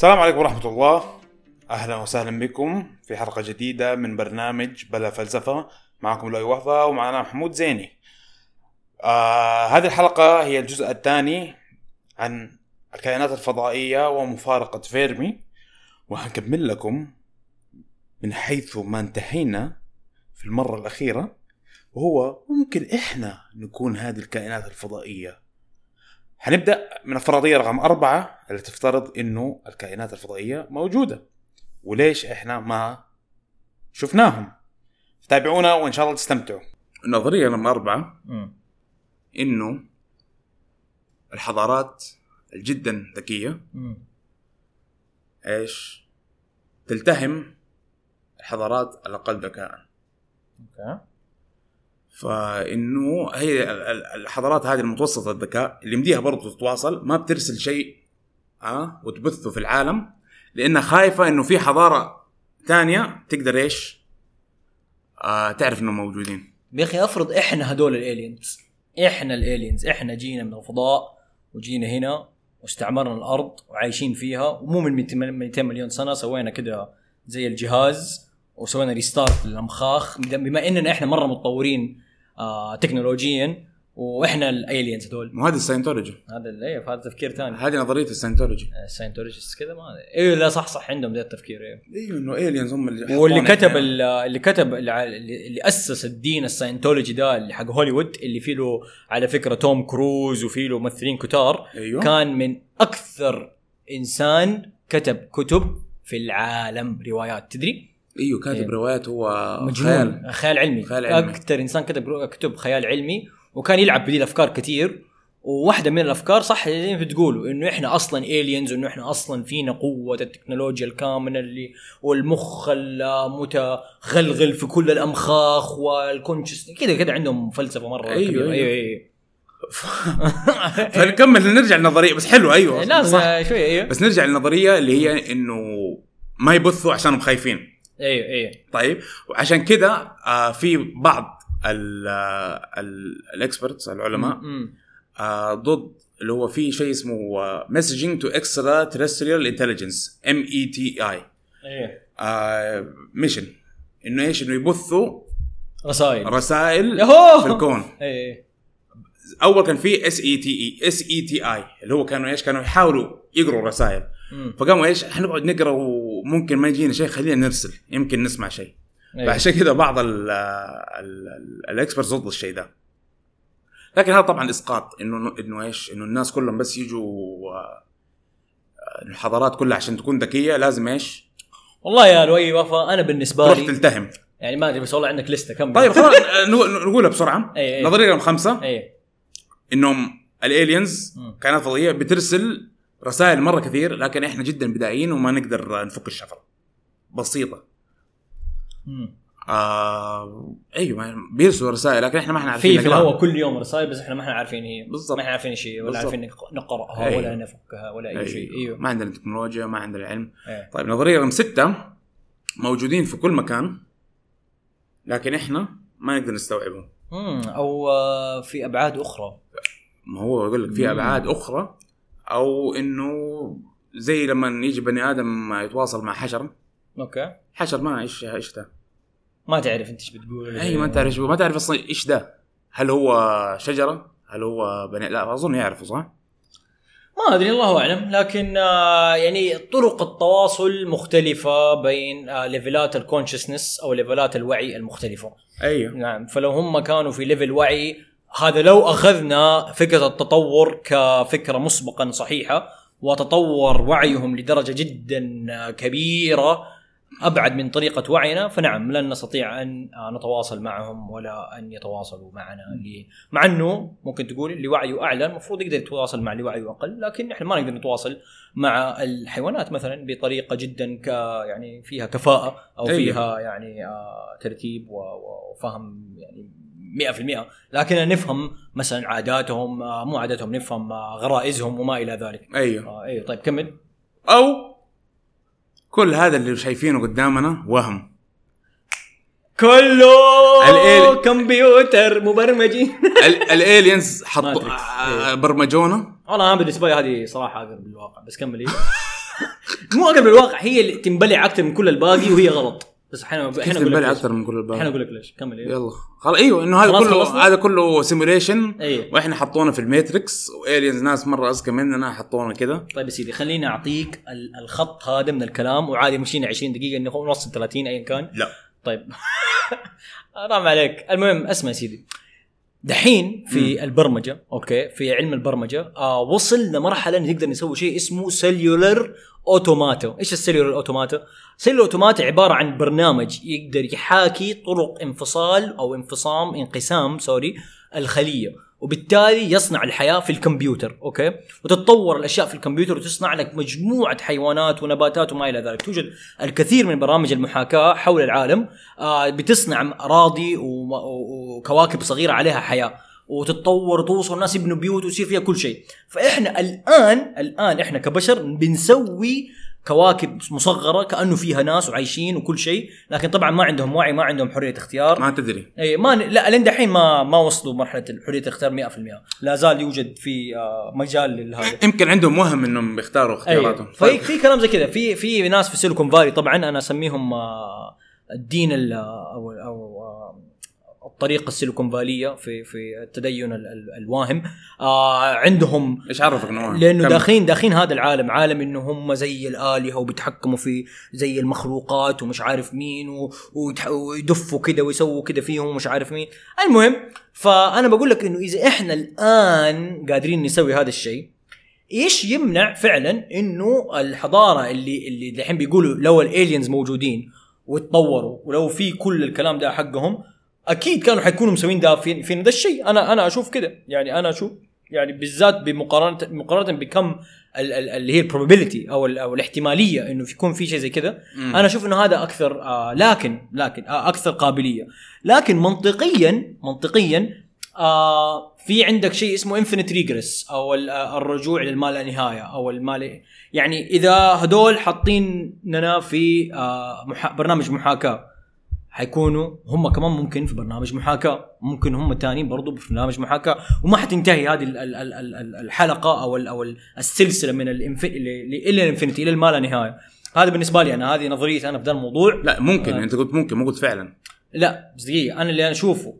السلام عليكم ورحمة الله. أهلا وسهلا بكم في حلقة جديدة من برنامج بلا فلسفة. معكم لؤي وهبة ومعنا محمود زيني. آه هذه الحلقة هي الجزء الثاني عن الكائنات الفضائية ومفارقة فيرمي. وهنكمل لكم من حيث ما انتهينا في المرة الأخيرة وهو ممكن إحنا نكون هذه الكائنات الفضائية. حنبدأ من الفرضية رقم أربعة اللي تفترض إنه الكائنات الفضائية موجودة. وليش إحنا ما شفناهم؟ تابعونا وإن شاء الله تستمتعوا. النظرية رقم أربعة إنه الحضارات الجدا ذكية. إيش؟ تلتهم الحضارات الأقل ذكاء. أوكي. فإنه هي ال- ال- الحضارات هذه المتوسطة الذكاء اللي يمديها برضه تتواصل ما بترسل شيء آه وتبثه في العالم لأنها خايفة إنه في حضارة ثانية تقدر إيش؟ آه تعرف إنهم موجودين يا أخي أفرض إحنا هدول الالينز إحنا الالينز إحنا جينا من الفضاء وجينا هنا واستعمرنا الأرض وعايشين فيها ومو من 200 200 مليون سنة سوينا كده زي الجهاز وسوينا restart للامخاخ بما إننا إحنا مرة متطورين آه تكنولوجيا وإحنا ال aliens هدول مو هذه ال Scientology. هذا إيه هذا تفكير ثاني هذه نظرية ال Scientology. ال Scientologist كذا ما إيه لا صح صح عندهم ذا التفكير إيه. أيوه إنه aliens هم اللي واللي كتب اللي كتب اللي أسس الدين ال Scientology ده اللي حق هوليوود اللي فيه له على فكرة توم كروز وفيه له ممثلين كتار أيوه. كان من أكثر إنسان كتب كتب في العالم روايات. تدري؟ إيوه كاتب إيه. روايات هو مجنون خيال. خيال علمي خيال علمي. أكثر إنسان كتب كتب خيال علمي وكان يلعب بدي الأفكار كثير وواحدة من الأفكار صح زي ما بتقولوا إنه إحنا أصلا الينز وإنه إحنا أصلا فينا قوة التكنولوجيا الكامنة اللي والمخ المتغلغل في كل الأمخاخ والكونشس كذا كذا عندهم فلسفة مرة أيوة، كبيرة أيوة. أيوه أيوه فنكمل نرجع للنظرية بس حلو أيوه لازم صح شوية أيوه بس نرجع للنظرية اللي هي إنه ما يبثوا عشانهم خايفين أيوه أيوه طيب وعشان كذا آه في بعض ال experts العلماء مم. آه ضد اللي هو في شيء اسمه messaging to extraterrestrial intelligence M E T I أيوه mission إنه إيش؟ إنه يبثوا رسائل. رسائل يهو في الكون. أيوه أول كان في S E T I S E T I اللي هو كانوا إيش؟ كانوا يحاولوا يقروا رسائل. فقاموا إيش؟ حنقعد نقرأ وممكن ما يجينا شيء خلينا نرسل يمكن نسمع شيء. أيوة. فعشان كذا بعض ال ال ال expert ضد الشيء ده. لكن هذا طبعا إسقاط إنه إنه إيش؟ إنه الناس كلهم بس يجوا آه، الحضارات كلها عشان تكون ذكية لازم إيش؟ والله يا لؤي وفا أنا بالنسبة تروح لي تلتهم. يعني ما أدري بس والله عندك لستة كم؟ طيب خلاص نقول- نقولها بسرعة. أي أي. نظرية رقم خمسة. إيه. إنهم الالينز. كائنات فضائية بترسل رسائل مرة كثير لكن إحنا جدا بدائيين وما نقدر نفك الشفرة بسيطة مم. آه أيوه بيرسلوا رسائل لكن إحنا ما إحنا عارفين في في. الهواء كل يوم رسائل بس إحنا ما إحنا عارفين هي بالضبط. ما إحنا عارفين هي ولا بالضبط. عارفين نق- نقرأها أيوة. ولا نفكها ولا أي شيء أيوه ما عندنا تكنولوجيا ما عندنا علم إيه. طيب نظرية رقم ستة موجودين في كل مكان لكن إحنا ما نقدر نستوعبهم. أو آه، في أبعاد أخرى ما هو يقول لك في. أبعاد أخرى أو إنه زي لما يجي بني آدم يتواصل مع حشرة. أوكي. حشر ما إيش إيش ده؟ ما تعرف أنت إيش بتقول. أي ما تعرف ما تعرف أصلا إيش ده. هل هو شجرة؟ هل هو بني لا أظن يعرفوا صح؟ ما أدري الله أعلم. لكن آه، يعني طرق التواصل مختلفة بين آه، ليفلات ال consciousness أو ليفلات الوعي المختلفة. أيوه. نعم. فلو هم كانوا في level وعي هذا لو أخذنا فكرة التطور كفكرة مسبقا صحيحة وتطور وعيهم لدرجة جدا كبيرة أبعد من طريقة وعينا فنعم لن نستطيع أن نتواصل معهم ولا أن يتواصلوا معنا ل- مع إنه ممكن تقول اللي وعيه أعلى المفروض يقدر يتواصل مع اللي وعيه أقل لكن إحنا ما نقدر نتواصل مع الحيوانات مثلا بطريقة جدا ك يعني فيها كفاءة أو أيوة. فيها يعني آه ترتيب وفهم يعني 100% لكن نفهم مثلا عاداتهم آه مو عاداتهم نفهم آه غرائزهم وما إلى ذلك. أيوه. آه أيوه. طيب كمل. أو كل هذا اللي شايفينه قدامنا وهم. كله ال al- كمبيوتر مبرمجين. ال- aliens حطوا. آه، برمجونا. والله أنا بالنسبة لي هذه صراحة اقرب للواقع بس كمل. إيه. مو اقرب للواقع هي اللي تنبلع أكثر من كل الباقي وهي غلط. بس إحنا إحنا أقول لك تنبلع ليش. أكثر من كل إحنا أقول لك ليش. كمل إيه. يلا. خلاص إيوه إنه هذا كله خلصنا؟ هذا كله simulation أيوه. وإحنا حطونا في ال matrix و aliens ناس مرة أذكى مننا حطونا كده. طيب يا سيدي خليني أعطيك ال- الخط هذا من الكلام وعادي مشينا 20 دقيقة إنه نوصل 30 ايا كان. لا. طيب. حرام عليك. المهم اسمع يا سيدي. دحين في البرمجة okay في علم البرمجة آه وصل لمرحله إن نقدر نسوي شيء اسمه cellular automata إيش ال cellular automata cellular automata عبارة عن برنامج يقدر يحاكي طرق انفصال أو انفصام انقسام sorry الخلية. وبالتالي يصنع الحياة في الكمبيوتر okay؟ وتتطور الأشياء في الكمبيوتر وتصنع لك مجموعة حيوانات ونباتات وما إلى ذلك. توجد الكثير من برامج المحاكاة حول العالم آه بتصنع أراضي وكواكب صغيرة عليها حياة. وتتطور وتوصل الناس يبنوا بيوت ويصير فيها كل شيء. فإحنا الان الآن إحنا كبشر بنسوي كواكب مصغرة كأنه فيها ناس وعايشين وكل شيء لكن طبعا ما عندهم وعي ما عندهم حرية اختيار. ما تدري. إي ما لا لين دحين ما ما وصلوا مرحلة حرية الاختيار 100% لا زال يوجد في آه، مجال لهذا يمكن عندهم وهم إنهم بيختاروا اختياراتهم. أيوه في في كلام زي كذا. في في ناس في سيليكون فالي طبعا أنا أسميهم آه، الدين ال- أو أو آه، الطريقة السيليكون فالية في في التدين ال- ال- الواهم آه عندهم إيش عرفك إنه؟ لأنه. داخلين داخلين هذا العالم عالم إنه هم زي الآلهة وبيتحكموا في زي المخلوقات ومش عارف مين ويدفوا كده ويسووا كده فيهم ومش عارف مين المهم فأنا بقول لك إنه إذا إحنا الآن قادرين نسوي هذا الشيء إيش يمنع فعلا إنه الحضارة اللي اللي الحين بيقولوا لو الالينز موجودين وتطوروا ولو في كل الكلام ده حقهم أكيد كانوا حيكونوا مسوين ده في في ده الشيء. أنا أنا أشوف كده. يعني أنا أشوف يعني بالذات بمقارنه مقارنة بكم ال- ال- اللي هي البروبابيلتي أو ال- أو الاحتمالية إنه يكون في شيء زي كذا. أنا أشوف إنه هذا أكثر آه لكن لكن آه أكثر قابلية. لكن منطقيا منطقيا آه في عندك شيء اسمه infinite regress أو آه، الرجوع للما لا نهايه أو الما ل يعني إذا هدول حاطيننا في آه محا... برنامج محاكاة حيكونوا هم كمان ممكن في برنامج محاكاة ممكن هم الثانيين برضو في برنامج محاكاة وما حتنتهي هذه ال- ال- ال- ال- ال- الحلقة أو أو ال- السلسلة من ال inf... إلى ال infinity إلى الما لا نهاية. هذا بالنسبة لي أنا هذه نظريتي أنا في ذا الموضوع. لا ممكن آه. أنت قلت ممكن مو قلت فعلا. لا بس دقيقة أنا اللي أنا أشوفه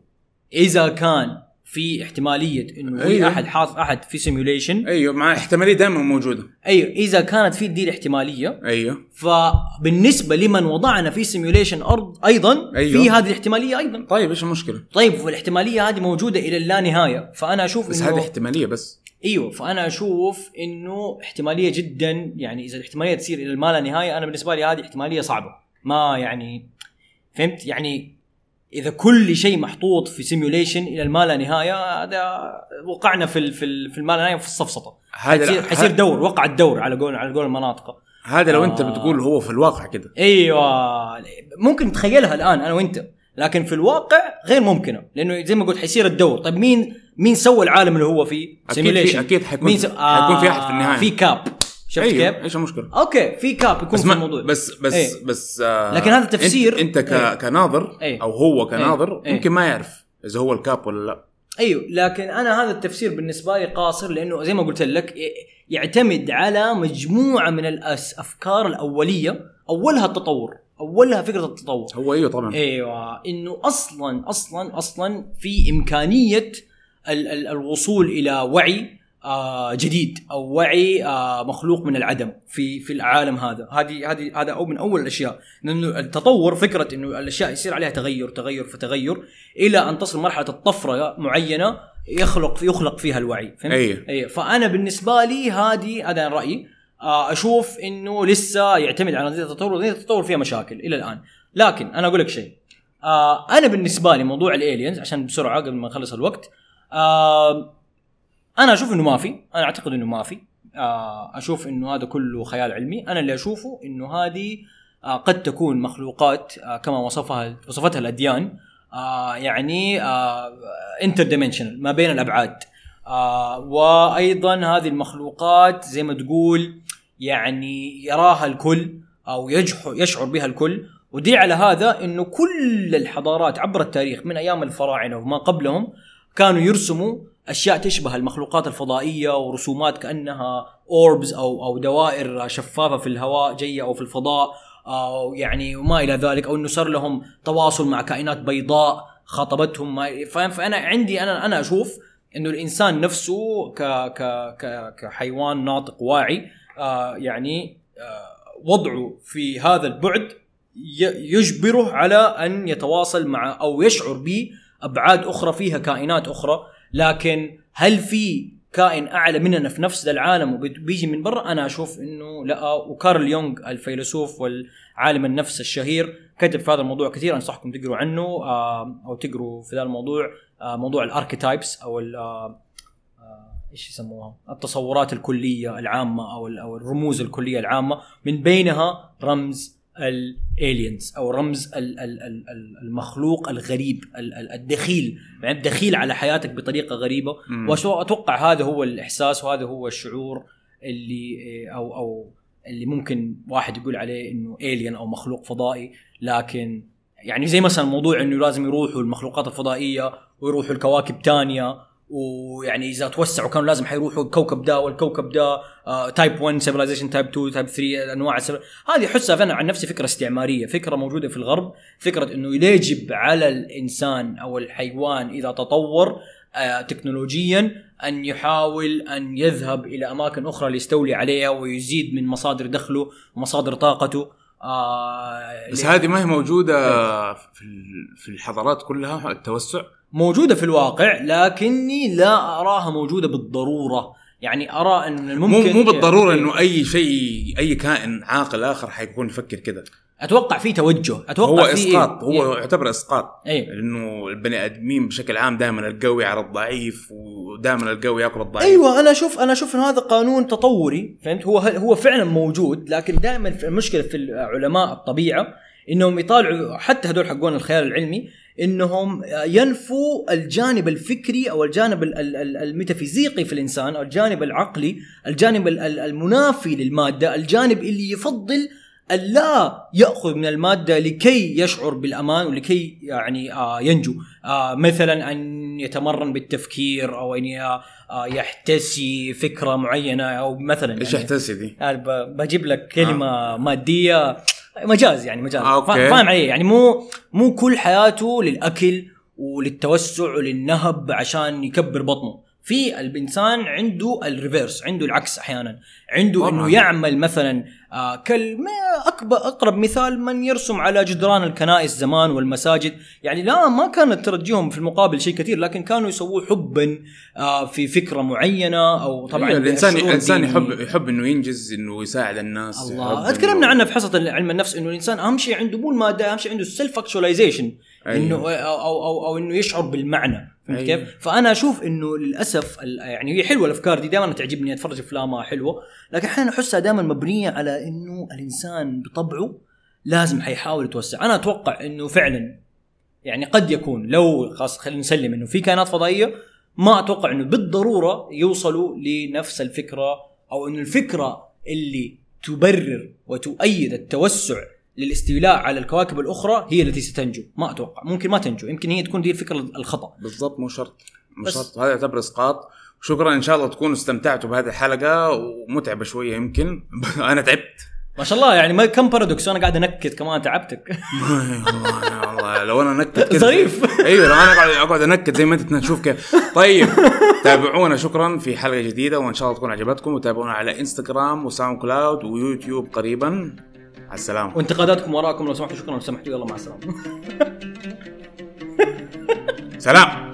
إذا كان في احتمالية إنه في أيوه. أحد حاط أحد في simulation أيوه مع احتمالية دائما موجودة. أيوه إذا كانت في دي الاحتماليه أيوه. فبالنسبة لمن وضعنا في simulation أرض أيضا أيوه. في هذه الاحتمالية أيضا. طيب إيش المشكلة؟ طيب والاحتماليه هذه موجودة إلى اللا نهايه فأنا أشوف بس هذه احتمالية بس. أيوه فأنا أشوف إنه احتمالية جدا يعني إذا الاحتمالية تصير إلى الما لا نهاية أنا بالنسبة لي هذه احتمالية صعبة. ما يعني فهمت؟ يعني إذا كل شيء محطوط في سيميوليشن إلى الما لا نهاية هذا وقعنا في في في الما لا نهاية في السفسطه هذا حيصير, حيصير دور وقع الدور على قول على قول المناطق. هذا لو أنت آه. بتقول هو في الواقع كده. أيوه. ممكن نتخيلها الآن أنا وأنت. لكن في الواقع غير ممكنة لأنه زي ما قلت حيصير الدور. طيب مين مين سوى العالم اللي هو فيه؟ أكيد في- أكيد حيكون مين في- حيكون في أحد في النهاية. في cap شفت أيوه، كيف إيش المشكلة؟ okay في cap يكون بس في الموضوع بس بس إيه. بس آه لكن هذا تفسير- أنت, أنت ك إيه. كناظر إيه. أو هو كناظر إيه. ممكن ما يعرف إذا هو ال cap ولا لا أيوه لكن أنا هذا التفسير بالنسبة لي قاصر لأنه زي ما قلت لك يعتمد على مجموعة من الافكار الأولية أولها التطور أولها فكرة التطور هو أيوه طبعا أيوه إنه أصلا أصلا أصلا في إمكانية ال- ال- الوصول إلى وعي آه جديد أو وعي آه مخلوق من العدم في في العالم هذا. هذه هذه هذا أو من أول الأشياء. لأنه التطور فكرة إنه الأشياء يصير عليها تغير تغير فتغير إلى أن تصل مرحلة الطفرة معينة يخلق يخلق فيها الوعي. فهمت؟ أيوه. أيوه فأنا بالنسبة لي هذه هذا رأيي. آه، أشوف إنه لسه يعتمد على نظرية التطور ونظرية التطور فيها مشاكل إلى الآن. لكن أنا أقول لك شيء. آه أنا بالنسبة لي موضوع ال aliens عشان بسرعة قبل ما نخلص الوقت آه أنا أشوف إنه ما في. أنا أعتقد إنه ما في. آه أشوف إنه هذا كله خيال علمي. أنا اللي أشوفه إنه هذه آه قد تكون مخلوقات آه كما وصفها وصفتها الأديان يعني inter-dimensional ما بين الأبعاد. وأيضا هذه المخلوقات زي ما تقول يعني يراها الكل أو يشعر بها الكل. ودي على هذا إنه كل الحضارات عبر التاريخ من أيام الفراعنة وما قبلهم كانوا يرسموا أشياء تشبه المخلوقات الفضائية ورسومات كأنها اوربز أو أو دوائر شفافة في الهواء جاية أو في الفضاء أو يعني وما إلى ذلك أو إنه صار لهم تواصل مع كائنات بيضاء خاطبتهم ما فاهم؟ فأنا عندي أنا أنا أشوف إنه الإنسان نفسه ك ك ك كحيوان ناطق واعي آه يعني آه وضعه في هذا البعد يجبره على أن يتواصل مع أو يشعر بأبعاد أخرى فيها كائنات أخرى. لكن هل في كائن أعلى مننا في نفس العالم وبيجي من برا؟ أنا أشوف إنه لا. وكارل يونغ الفيلسوف والعالم النفس الشهير كتب في هذا الموضوع كثير أنصحكم تقروا عنه آه، أو تقروا في ذا الموضوع آه، موضوع الأركيتايبس أو آه، إيش يسموها؟ التصورات الكلية العامة أو أو الرموز الكلية العامة. من بينها رمز الالينز أو رمز ال- ال- ال- ال- المخلوق الغريب ال- ال- الدخيل. يعني الدخيل على حياتك بطريقة غريبة. واتوقع هذا هو الإحساس وهذا هو الشعور اللي أو أو اللي ممكن واحد يقول عليه إنه الين أو مخلوق فضائي. لكن يعني زي مثلا موضوع إنه لازم يروحوا المخلوقات الفضائية ويروحوا الكواكب تانية. ويعني إذا توسعوا كانوا لازم حيروحوا الكوكب ده والكوكب ده type 1 civilization type 2 type 3 أنواع هذه احسها أنا عن نفسي فكرة استعمارية فكرة موجودة في الغرب فكرة إنه يجب على الإنسان أو الحيوان إذا تطور آه، تكنولوجيا أن يحاول أن يذهب إلى أماكن أخرى ليستولي عليها ويزيد من مصادر دخله ومصادر طاقته. آه بس هذه ما هي موجودة في ال- في الحضارات كلها التوسع؟ موجودة في الواقع لكني لا أراها موجودة بالضرورة. يعني أرى أن مو ممكن مو بالضرورة إنه أي شيء أي كائن عاقل آخر حيكون يفكر كذا. أتوقع في توجه أتوقع هو إسقاط هو إيه. يعتبر إسقاط. إيه لأنه البني آدمين بشكل عام دائما القوي على الضعيف ودائما القوي ياكل الضعيف. أيوه أنا أشوف أنا أشوف إن هذا قانون تطوري فهمت؟ هو هو فعلا موجود لكن دائما المشكلة في علماء الطبيعة إنهم يطالعوا حتى هذول حقون الخيال العلمي إنهم ينفوا الجانب الفكري أو الجانب ال- ال- ال- الميتافيزيقي في الإنسان أو الجانب العقلي الجانب ال- ال- المنافي للمادة الجانب اللي يفضل ألا يأخذ من المادة لكي يشعر بالأمان ولكي يعني آه ينجو آه مثلا أن يتمرن بالتفكير أو أن ي- آه يحتسي فكرة معينة أو مثلا إيش يعني احتسي دي؟ بجيب لك كلمة آه. مادية مجاز يعني مجاز. آه، okay. فا- فاهم علي؟ يعني مو مو كل حياته للأكل وللتوسع وللنهب عشان يكبر بطنه. في الإنسان عنده ال reverse عنده العكس أحيانا عنده طبعاً. إنه يعمل مثلا آه كل أكبر أقرب مثال من يرسم على جدران الكنائس زمان والمساجد يعني لا ما كانت ترجيهم في المقابل شيء كثير لكن كانوا يسووه حبا آه في فكرة معينة أو طبعا طبعا الانسان الإنسان. يحب يحب إنه ينجز إنه يساعد الناس الله تكلمنا عنها في حصة علم النفس إنه الإنسان أهم شيء عنده مو المادة أهم شيء عنده ال self-actualization أيوه. إنه أو أو أو, إنه يشعر بالمعنى فهمت أيوه. كيف؟ فأنا أشوف إنه للأسف يعني هي حلوة الأفكار دي دائما تعجبني أتفرج أفلامها حلوة لكن أحيانا أحسها دائما مبنية على إنه الإنسان بطبعه لازم حيحاول يتوسع أنا أتوقع إنه فعلا يعني قد يكون لو خلاص خلينا نسلم إنه في كائنات فضائية ما أتوقع إنه بالضرورة يوصلوا لنفس الفكرة أو إنه الفكرة اللي تبرر وتؤيد التوسع للاستيلاء على الكواكب الأخرى هي التي ستنجو. ما أتوقع. ممكن ما تنجو. يمكن هي تكون دي الفكرة الخطأ. بالضبط. مو شرط. مو شرط. هذا يعتبر إسقاط. شكرا إن شاء الله تكونوا استمتعتوا بهذه الحلقة. ومتعبة شوية يمكن. أنا تعبت. ما شاء الله. يعني ما كم paradox وأنا قاعد أنكت كمان تعبتك. والله. لو أنا نكت كذا ظريف. أيوه لو أنا قاعد أقعد أنكت زي ما أنت تشوف كيف طيب. تابعونا. شكرا في حلقة جديدة. وإن شاء الله تكون عجبتكم. وتابعونا على انستغرام وساوند كلاود ويوتيوب قريبا. على السلامة. وانتقاداتكم وراءكم لو سمحتوا شكرا لو سمحتوا يلا مع السلامة. سلام.